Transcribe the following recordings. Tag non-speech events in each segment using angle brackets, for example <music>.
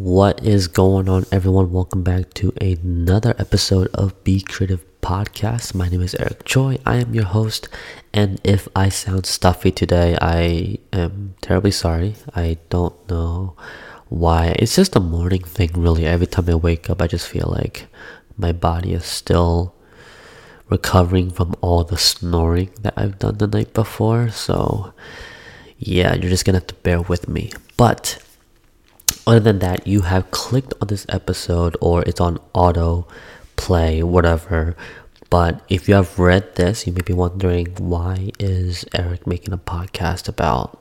What is going on, everyone? Welcome back to another episode of Be Creative Podcast. My name is Eric Choi. I am your host, and if I sound stuffy today, I am terribly sorry. I don't know why. It's just a morning thing, really. Every time I wake up, I just feel like my body is still recovering from all the snoring that I've done the night before. So, yeah, you're just gonna have to bear with me. But other than that, you have clicked on this episode or it's on auto play, whatever. But if you have read this, you may be wondering why is Eric making a podcast about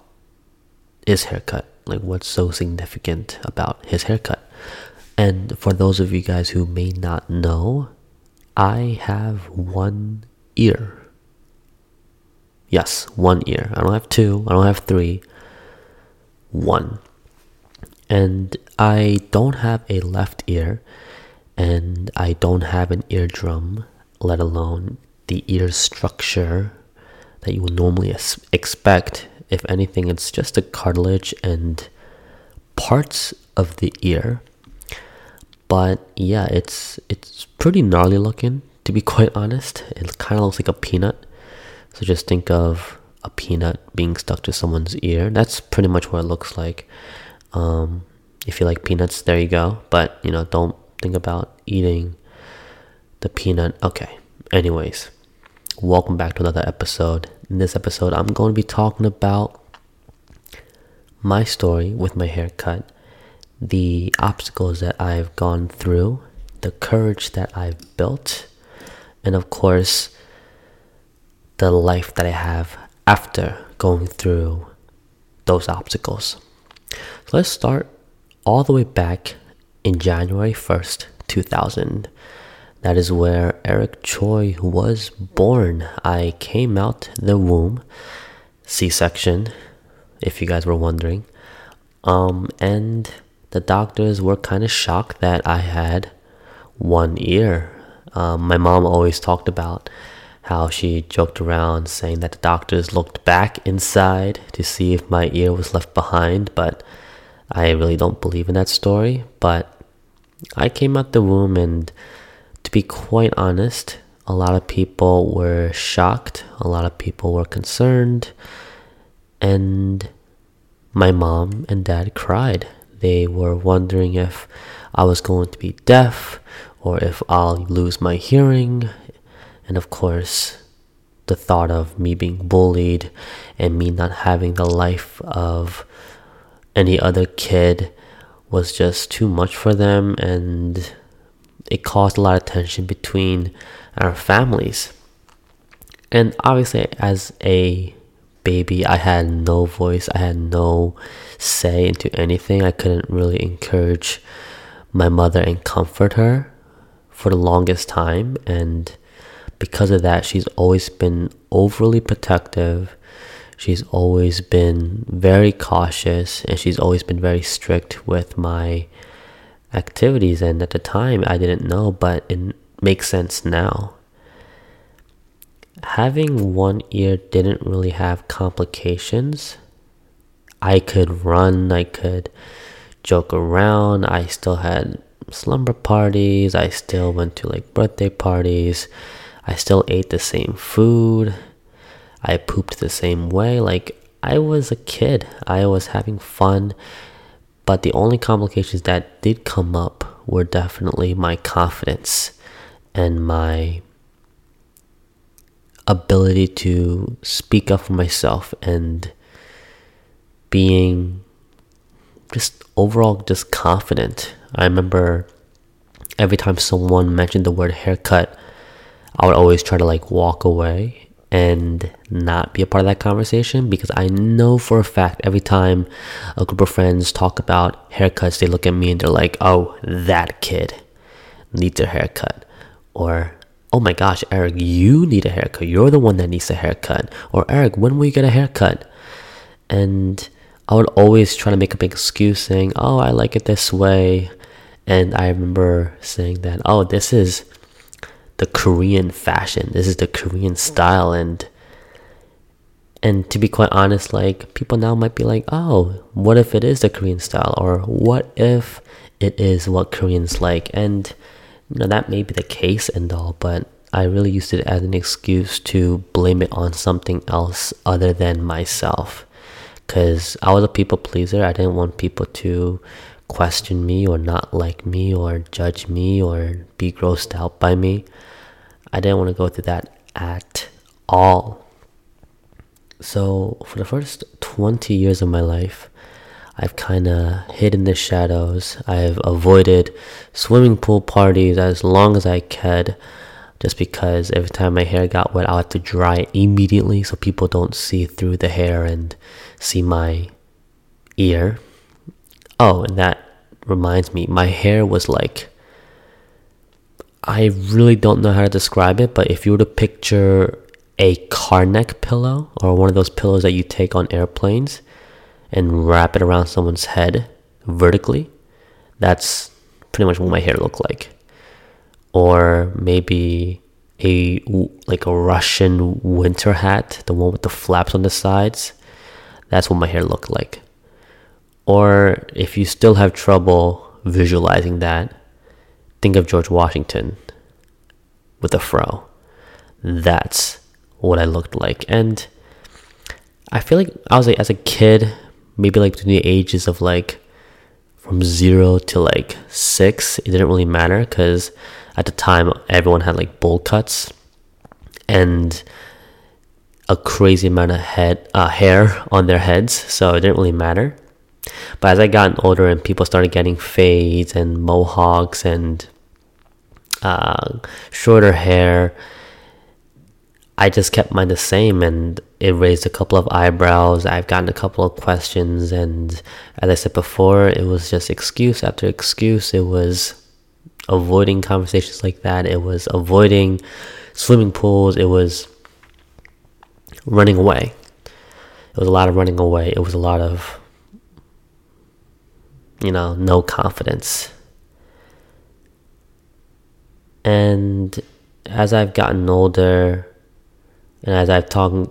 his haircut? Like what's so significant about his haircut? And for those of you guys who may not know, I have one ear. Yes, one ear. I don't have two, I don't have three. One and I don't have a left ear and I don't have an eardrum, let alone the ear structure that you would normally expect. If anything, it's just the cartilage and parts of the ear. But yeah, it's it's pretty gnarly looking to be <laughs> quite honest. It kind of looks like a peanut. So just think of a peanut being stuck to someone's ear. That's pretty much what it looks like. Um, if you like peanuts, there you go. But you know, don't think about eating the peanut. Okay. Anyways, welcome back to another episode. In this episode, I'm going to be talking about my story with my haircut, the obstacles that I've gone through, the courage that I've built, and of course, the life that I have after going through those obstacles. Let's start all the way back in January 1st, 2000. That is where Eric Choi was born. I came out the womb, C section, if you guys were wondering. Um, and the doctors were kind of shocked that I had one ear. Um, my mom always talked about how she joked around saying that the doctors looked back inside to see if my ear was left behind, but I really don't believe in that story, but I came out the womb, and to be quite honest, a lot of people were shocked, a lot of people were concerned, and my mom and dad cried. They were wondering if I was going to be deaf or if I'll lose my hearing, and of course, the thought of me being bullied and me not having the life of any other kid was just too much for them and it caused a lot of tension between our families. And obviously, as a baby, I had no voice, I had no say into anything. I couldn't really encourage my mother and comfort her for the longest time. And because of that, she's always been overly protective she's always been very cautious and she's always been very strict with my activities. And at the time, I didn't know, but it makes sense now. Having one ear didn't really have complications. I could run, I could joke around, I still had slumber parties, I still went to like birthday parties, I still ate the same food I pooped the same way. Like, I was a kid, I was having fun, but the only complications that did come up were definitely my confidence and my ability to speak up for myself and being just overall just confident. I remember every time someone mentioned the word haircut, I would always try to like walk away and not be a part of that conversation because I know for a fact every time a group of friends talk about haircuts, they look at me and they're like, oh, that kid needs a haircut. Or, oh my gosh, Eric, you need a haircut. You're the one that needs a haircut. Or, Eric, when will you get a haircut? And I would always try to make a big excuse saying, oh, I like it this way. And I remember saying that, oh, this is the Korean fashion. This is the Korean style, and And to be quite honest, like people now might be like, oh, what if it is the Korean style? Or what if it is what Koreans like? And you know, that may be the case and all, but I really used it as an excuse to blame it on something else other than myself. Because I was a people pleaser. I didn't want people to question me or not like me or judge me or be grossed out by me. I didn't want to go through that at all. So, for the first 20 years of my life, I've kind of hid in the shadows. I've avoided swimming pool parties as long as I could, just because every time my hair got wet, I had to dry it immediately so people don't see through the hair and see my ear. Oh, and that reminds me, my hair was like. I really don't know how to describe it, but if you were to picture a car neck pillow or one of those pillows that you take on airplanes and wrap it around someone's head vertically, that's pretty much what my hair looked like. Or maybe a like a Russian winter hat, the one with the flaps on the sides. That's what my hair looked like. Or if you still have trouble visualizing that, think of George Washington with a fro. That's what I looked like. And I feel like I was like as a kid, maybe like between the ages of like from zero to like six, it didn't really matter because at the time everyone had like bowl cuts and a crazy amount of head uh, hair on their heads, so it didn't really matter. But as I got older and people started getting fades and mohawks and uh, shorter hair, I just kept mine the same and it raised a couple of eyebrows. I've gotten a couple of questions, and as I said before, it was just excuse after excuse. It was avoiding conversations like that, it was avoiding swimming pools, it was running away. It was a lot of running away, it was a lot of, you know, no confidence. And as I've gotten older, and as I've talked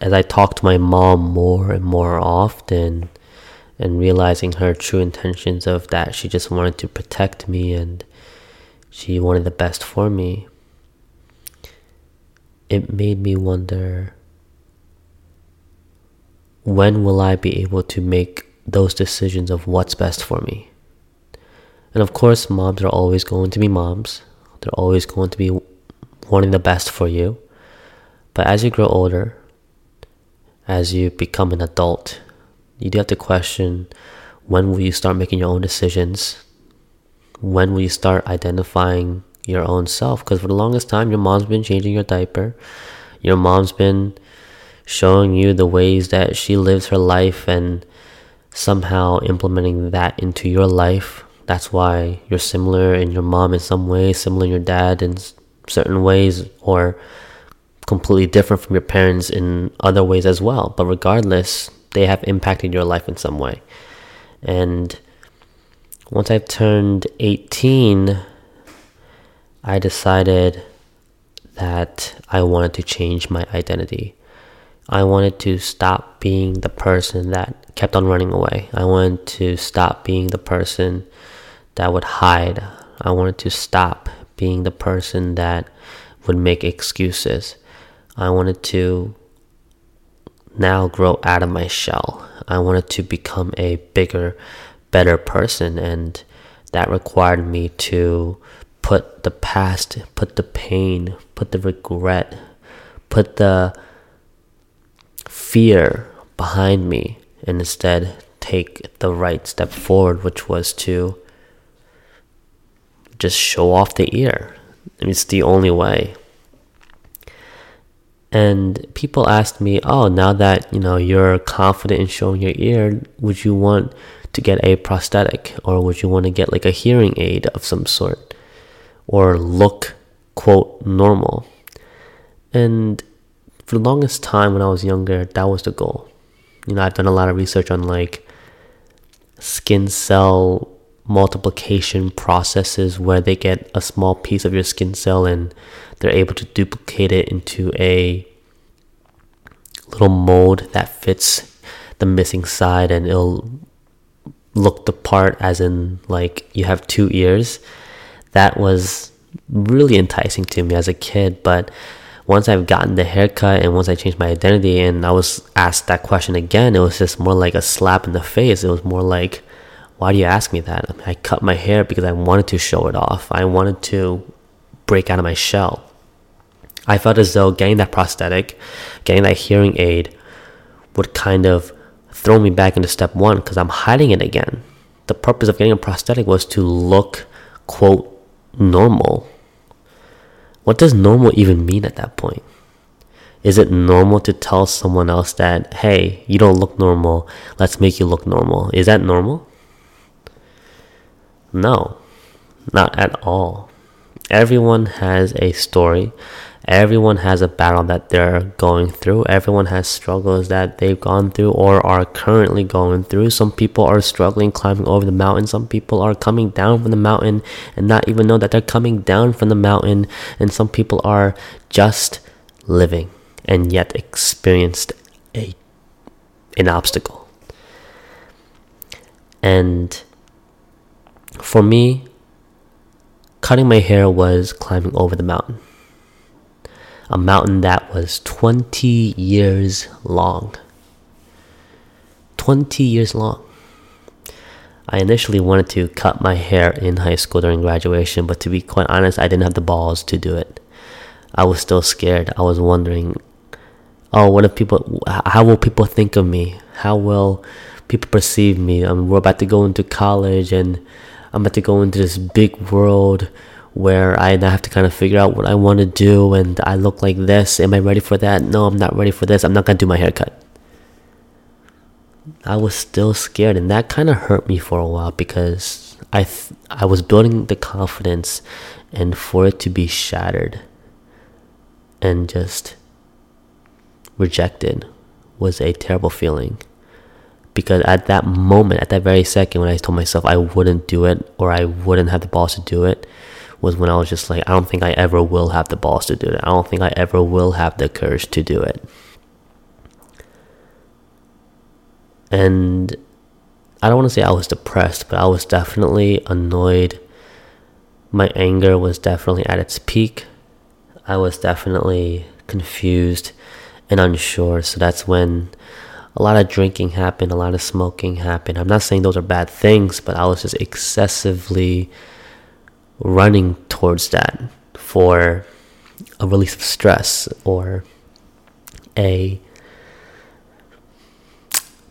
as I talk to my mom more and more often and realizing her true intentions of that she just wanted to protect me and she wanted the best for me it made me wonder when will I be able to make those decisions of what's best for me and of course moms are always going to be moms they're always going to be wanting the best for you but as you grow older, as you become an adult, you do have to question when will you start making your own decisions? When will you start identifying your own self? Because for the longest time, your mom's been changing your diaper. Your mom's been showing you the ways that she lives her life and somehow implementing that into your life. That's why you're similar in your mom in some ways, similar in your dad in certain ways, or completely different from your parents in other ways as well. But regardless, they have impacted your life in some way. And once I turned 18, I decided that I wanted to change my identity. I wanted to stop being the person that kept on running away. I wanted to stop being the person that would hide. I wanted to stop being the person that would make excuses. I wanted to now grow out of my shell. I wanted to become a bigger, better person, and that required me to put the past, put the pain, put the regret, put the fear behind me, and instead take the right step forward, which was to just show off the ear. I mean, it's the only way. And people asked me, "Oh, now that you know you're confident in showing your ear, would you want to get a prosthetic, or would you want to get like a hearing aid of some sort, or look quote normal?" And for the longest time when I was younger, that was the goal. You know, I've done a lot of research on like skin cell multiplication processes where they get a small piece of your skin cell and they're able to duplicate it into a little mold that fits the missing side and it'll look the part as in like you have two ears. That was really enticing to me as a kid, but once I've gotten the haircut and once I changed my identity and I was asked that question again, it was just more like a slap in the face. It was more like, why do you ask me that? I, cut my hair because I wanted to show it off. I wanted to break out of my shell. I felt as though getting that prosthetic, getting that hearing aid would kind of throw me back into step one because I'm hiding it again. The purpose of getting a prosthetic was to look, quote, normal what does normal even mean at that point? Is it normal to tell someone else that, hey, you don't look normal, let's make you look normal? Is that normal? No, not at all. Everyone has a story. Everyone has a battle that they're going through. Everyone has struggles that they've gone through or are currently going through. Some people are struggling climbing over the mountain. Some people are coming down from the mountain and not even know that they're coming down from the mountain. And some people are just living and yet experienced a an obstacle. And for me, cutting my hair was climbing over the mountain a mountain that was 20 years long. 20 years long. I initially wanted to cut my hair in high school during graduation, but to be quite honest, I didn't have the balls to do it. I was still scared. I was wondering, oh, what if people, how will people think of me? How will people perceive me? I mean, we're about to go into college and I'm about to go into this big world where I have to kind of figure out what I want to do and I look like this. Am I ready for that? No, I'm not ready for this. I'm not going to do my haircut. I was still scared and that kind of hurt me for a while because I th- I was building the confidence and for it to be shattered and just rejected was a terrible feeling because at that moment at that very second when I told myself I wouldn't do it or I wouldn't have the balls to do it was when I was just like, I don't think I ever will have the balls to do it. I don't think I ever will have the courage to do it. And I don't want to say I was depressed, but I was definitely annoyed. My anger was definitely at its peak. I was definitely confused and unsure. So that's when a lot of drinking happened, a lot of smoking happened. I'm not saying those are bad things, but I was just excessively running towards that for a release of stress or a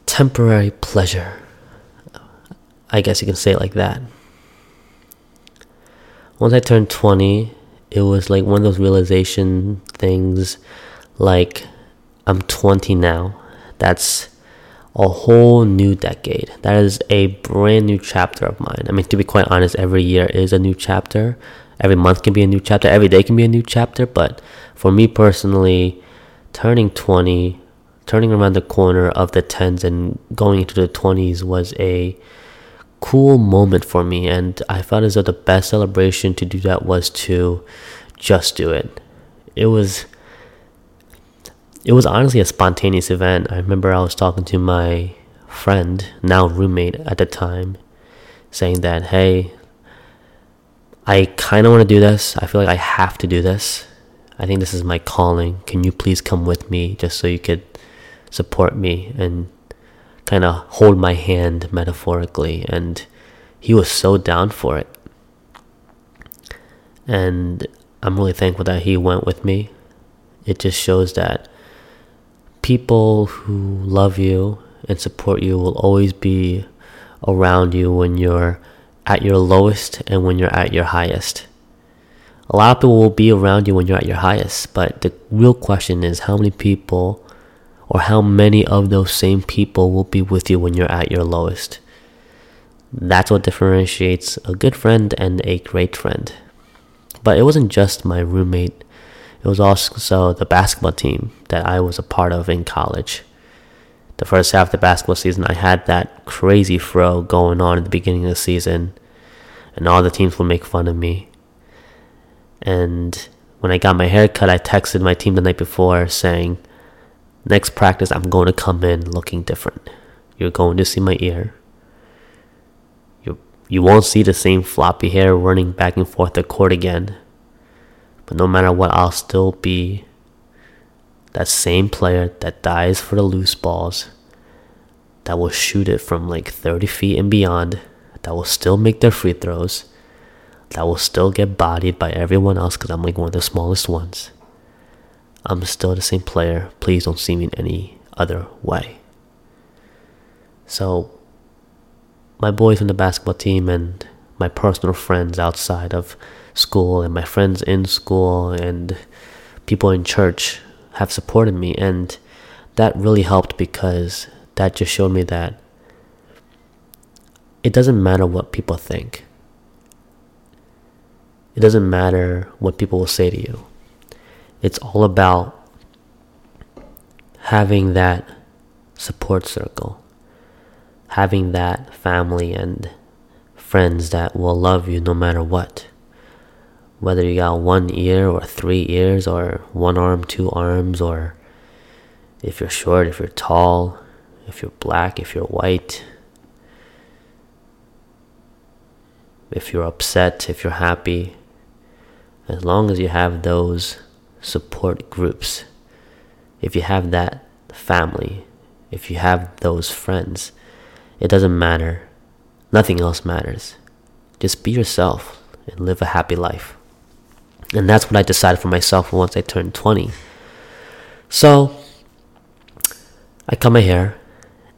temporary pleasure. I guess you can say it like that. Once I turned 20, it was like one of those realization things like I'm 20 now. That's a whole new decade. That is a brand new chapter of mine. I mean, to be quite honest, every year is a new chapter. Every month can be a new chapter. Every day can be a new chapter. But for me personally, turning 20, turning around the corner of the 10s and going into the 20s was a cool moment for me. And I felt as though the best celebration to do that was to just do it. It was it was honestly a spontaneous event. I remember I was talking to my friend, now roommate at the time, saying that, hey, I kind of want to do this. I feel like I have to do this. I think this is my calling. Can you please come with me just so you could support me and kind of hold my hand metaphorically? And he was so down for it. And I'm really thankful that he went with me. It just shows that people who love you and support you will always be around you when you're at your lowest and when you're at your highest. A lot of people will be around you when you're at your highest, but the real question is how many people or how many of those same people will be with you when you're at your lowest. That's what differentiates a good friend and a great friend. But it wasn't just my roommate it was also the basketball team that I was a part of in college. The first half of the basketball season, I had that crazy fro going on at the beginning of the season, and all the teams would make fun of me. And when I got my hair cut, I texted my team the night before saying, next practice, I'm going to come in looking different. You're going to see my ear. You you won't see the same floppy hair running back and forth the court again. But no matter what, I'll still be that same player that dies for the loose balls, that will shoot it from like 30 feet and beyond, that will still make their free throws, that will still get bodied by everyone else because I'm like one of the smallest ones. I'm still the same player. Please don't see me in any other way. So, my boys in the basketball team and my personal friends outside of school and my friends in school and people in church have supported me and that really helped because that just showed me that it doesn't matter what people think. It doesn't matter what people will say to you. It's all about having that support circle, having that family and friends that will love you no matter what. Whether you got one ear or three ears or one arm, two arms, or if you're short, if you're tall, if you're black, if you're white, if you're upset, if you're happy, as long as you have those support groups, if you have that family, if you have those friends, it doesn't matter. Nothing else matters. Just be yourself and live a happy life. And that's what I decided for myself once I turned 20. So, I cut my hair,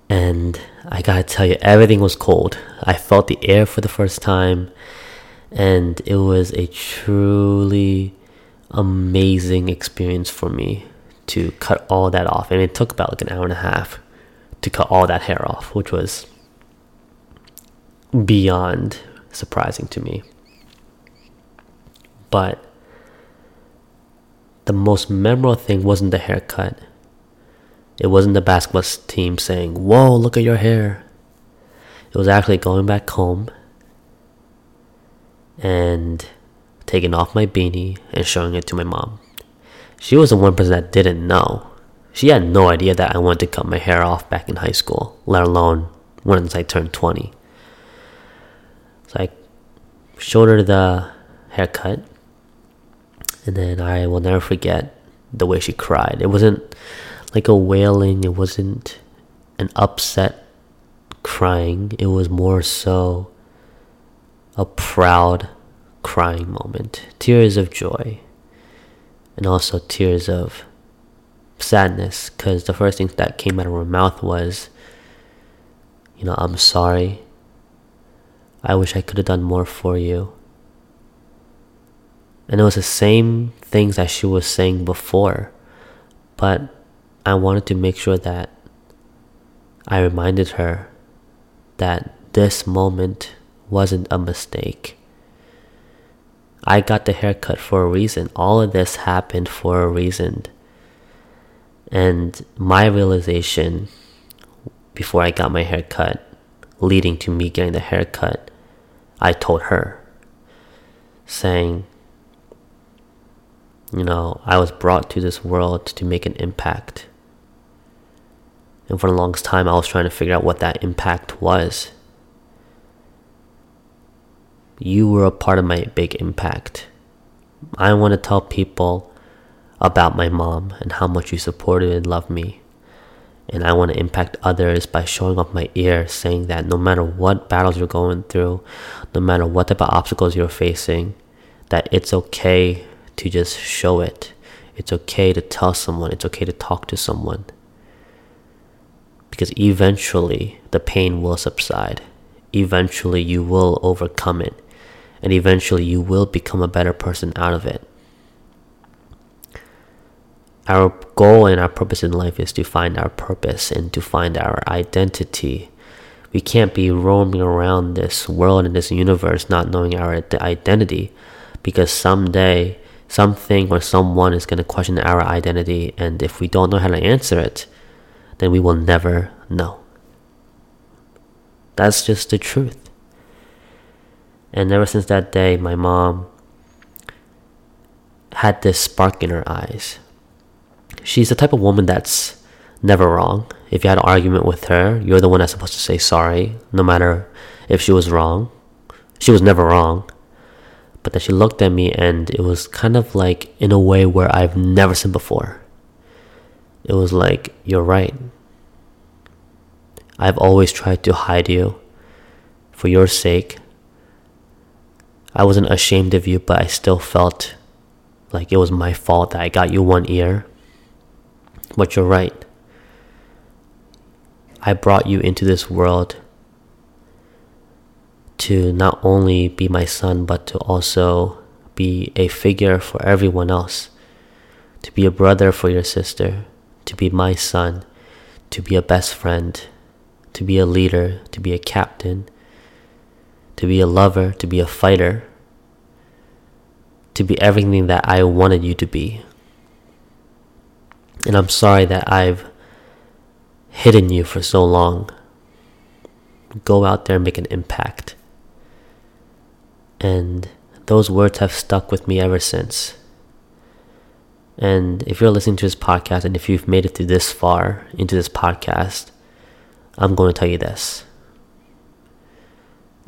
and I gotta tell you, everything was cold. I felt the air for the first time, and it was a truly amazing experience for me to cut all that off. And it took about like an hour and a half to cut all that hair off, which was beyond surprising to me. But the most memorable thing wasn't the haircut. It wasn't the basketball team saying, Whoa, look at your hair. It was actually going back home and taking off my beanie and showing it to my mom. She was the one person that didn't know. She had no idea that I wanted to cut my hair off back in high school, let alone once I turned 20. So I showed her the haircut, and then I will never forget the way she cried. It wasn't like a wailing, it wasn't an upset crying, it was more so a proud crying moment, tears of joy, and also tears of sadness because the first thing that came out of her mouth was, you know, I'm sorry. I wish I could have done more for you. And it was the same things that she was saying before, but I wanted to make sure that I reminded her that this moment wasn't a mistake. I got the haircut for a reason. All of this happened for a reason. And my realization before I got my haircut, leading to me getting the haircut, I told her, saying, you know, I was brought to this world to make an impact. And for the longest time, I was trying to figure out what that impact was you were a part of my big impact. I want to tell people about my mom and how much you supported and loved me. And I want to impact others by showing off my ear, saying that no matter what battles you're going through, no matter what type of obstacles you're facing, that it's okay to just show it. It's okay to tell someone, it's okay to talk to someone. Because eventually the pain will subside. Eventually you will overcome it and eventually you will become a better person out of it. Our goal and our purpose in life is to find our purpose and to find our identity. We can't be roaming around this world and this universe not knowing our identity because someday something or someone is going to question our identity, and if we don't know how to answer it, then we will never know. That's just the truth. And ever since that day, my mom had this spark in her eyes. She's the type of woman that's never wrong. If you had an argument with her, you're the one that's supposed to say sorry, no matter if she was wrong. She was never wrong. But then she looked at me and it was kind of like in a way where I've never seen before. It was like, you're right. I've always tried to hide you for your sake. I wasn't ashamed of you, but I still felt like it was my fault that I got you one ear. But you're right. I brought you into this world to not only be my son, but to also be a figure for everyone else, to be a brother for your sister, to be my son, to be a best friend, to be a leader, to be a captain, to be a lover, to be a fighter, to be everything that I wanted you to be. And I'm sorry that I've hidden you for so long. Go out there and make an impact. And those words have stuck with me ever since. And if you're listening to this podcast and if you've made it to this far into this podcast, I'm going to tell you this.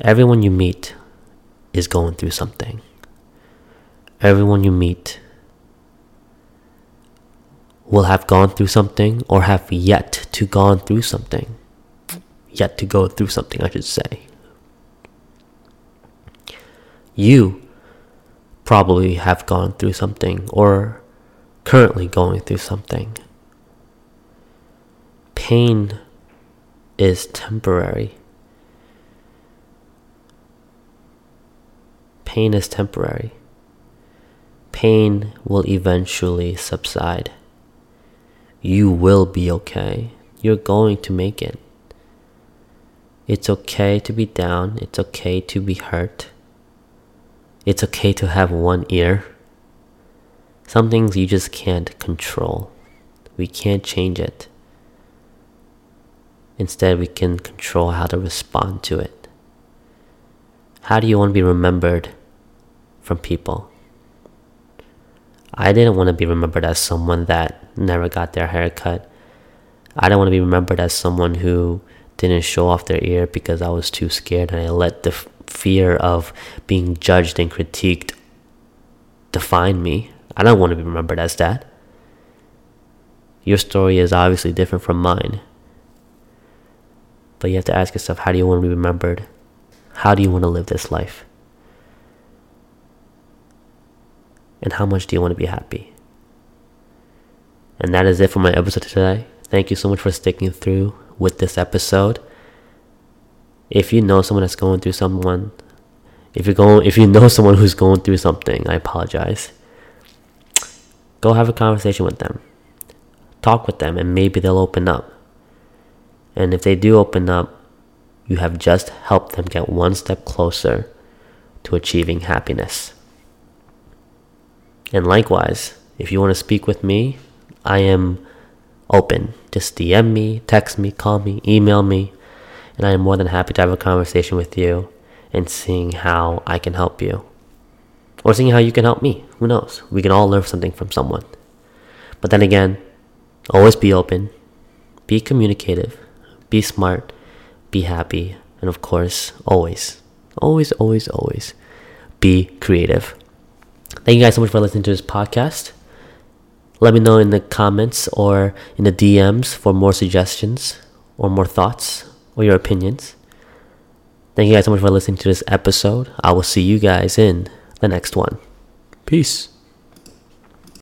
Everyone you meet is going through something. Everyone you meet will have gone through something or have yet to gone through something. Yet to go through something, I should say. You probably have gone through something or currently going through something. Pain is temporary. Pain is temporary. Pain will eventually subside. You will be okay. You're going to make it. It's okay to be down. It's okay to be hurt. It's okay to have one ear. Some things you just can't control. We can't change it. Instead, we can control how to respond to it. How do you want to be remembered from people? I didn't want to be remembered as someone that never got their hair cut. I don't want to be remembered as someone who didn't show off their ear because I was too scared and I let the fear of being judged and critiqued define me. I don't want to be remembered as that. Your story is obviously different from mine. But you have to ask yourself how do you want to be remembered? How do you want to live this life? And how much do you want to be happy? And that is it for my episode today. Thank you so much for sticking through with this episode. If you know someone that's going through someone, if you're going, if you know <laughs> someone who's going through something, I apologize go have a conversation with them. Talk with them, and maybe they'll open up. And if they do open up, you have just helped them get one step closer to achieving happiness. And likewise, if you want to speak with me, I am open. Just DM me, text me, call me, email me, and I am more than happy to have a conversation with you and seeing how I can help you or seeing how you can help me. Who knows? We can all learn something from someone. But then again, always be open, be communicative, be smart, be happy, and of course, always, always, always, always be creative. Thank you guys so much for listening to this podcast. Let me know in the comments or in the DMs for more suggestions or more thoughts or your opinions. Thank you guys so much for listening to this episode. I will see you guys in the next one. Peace.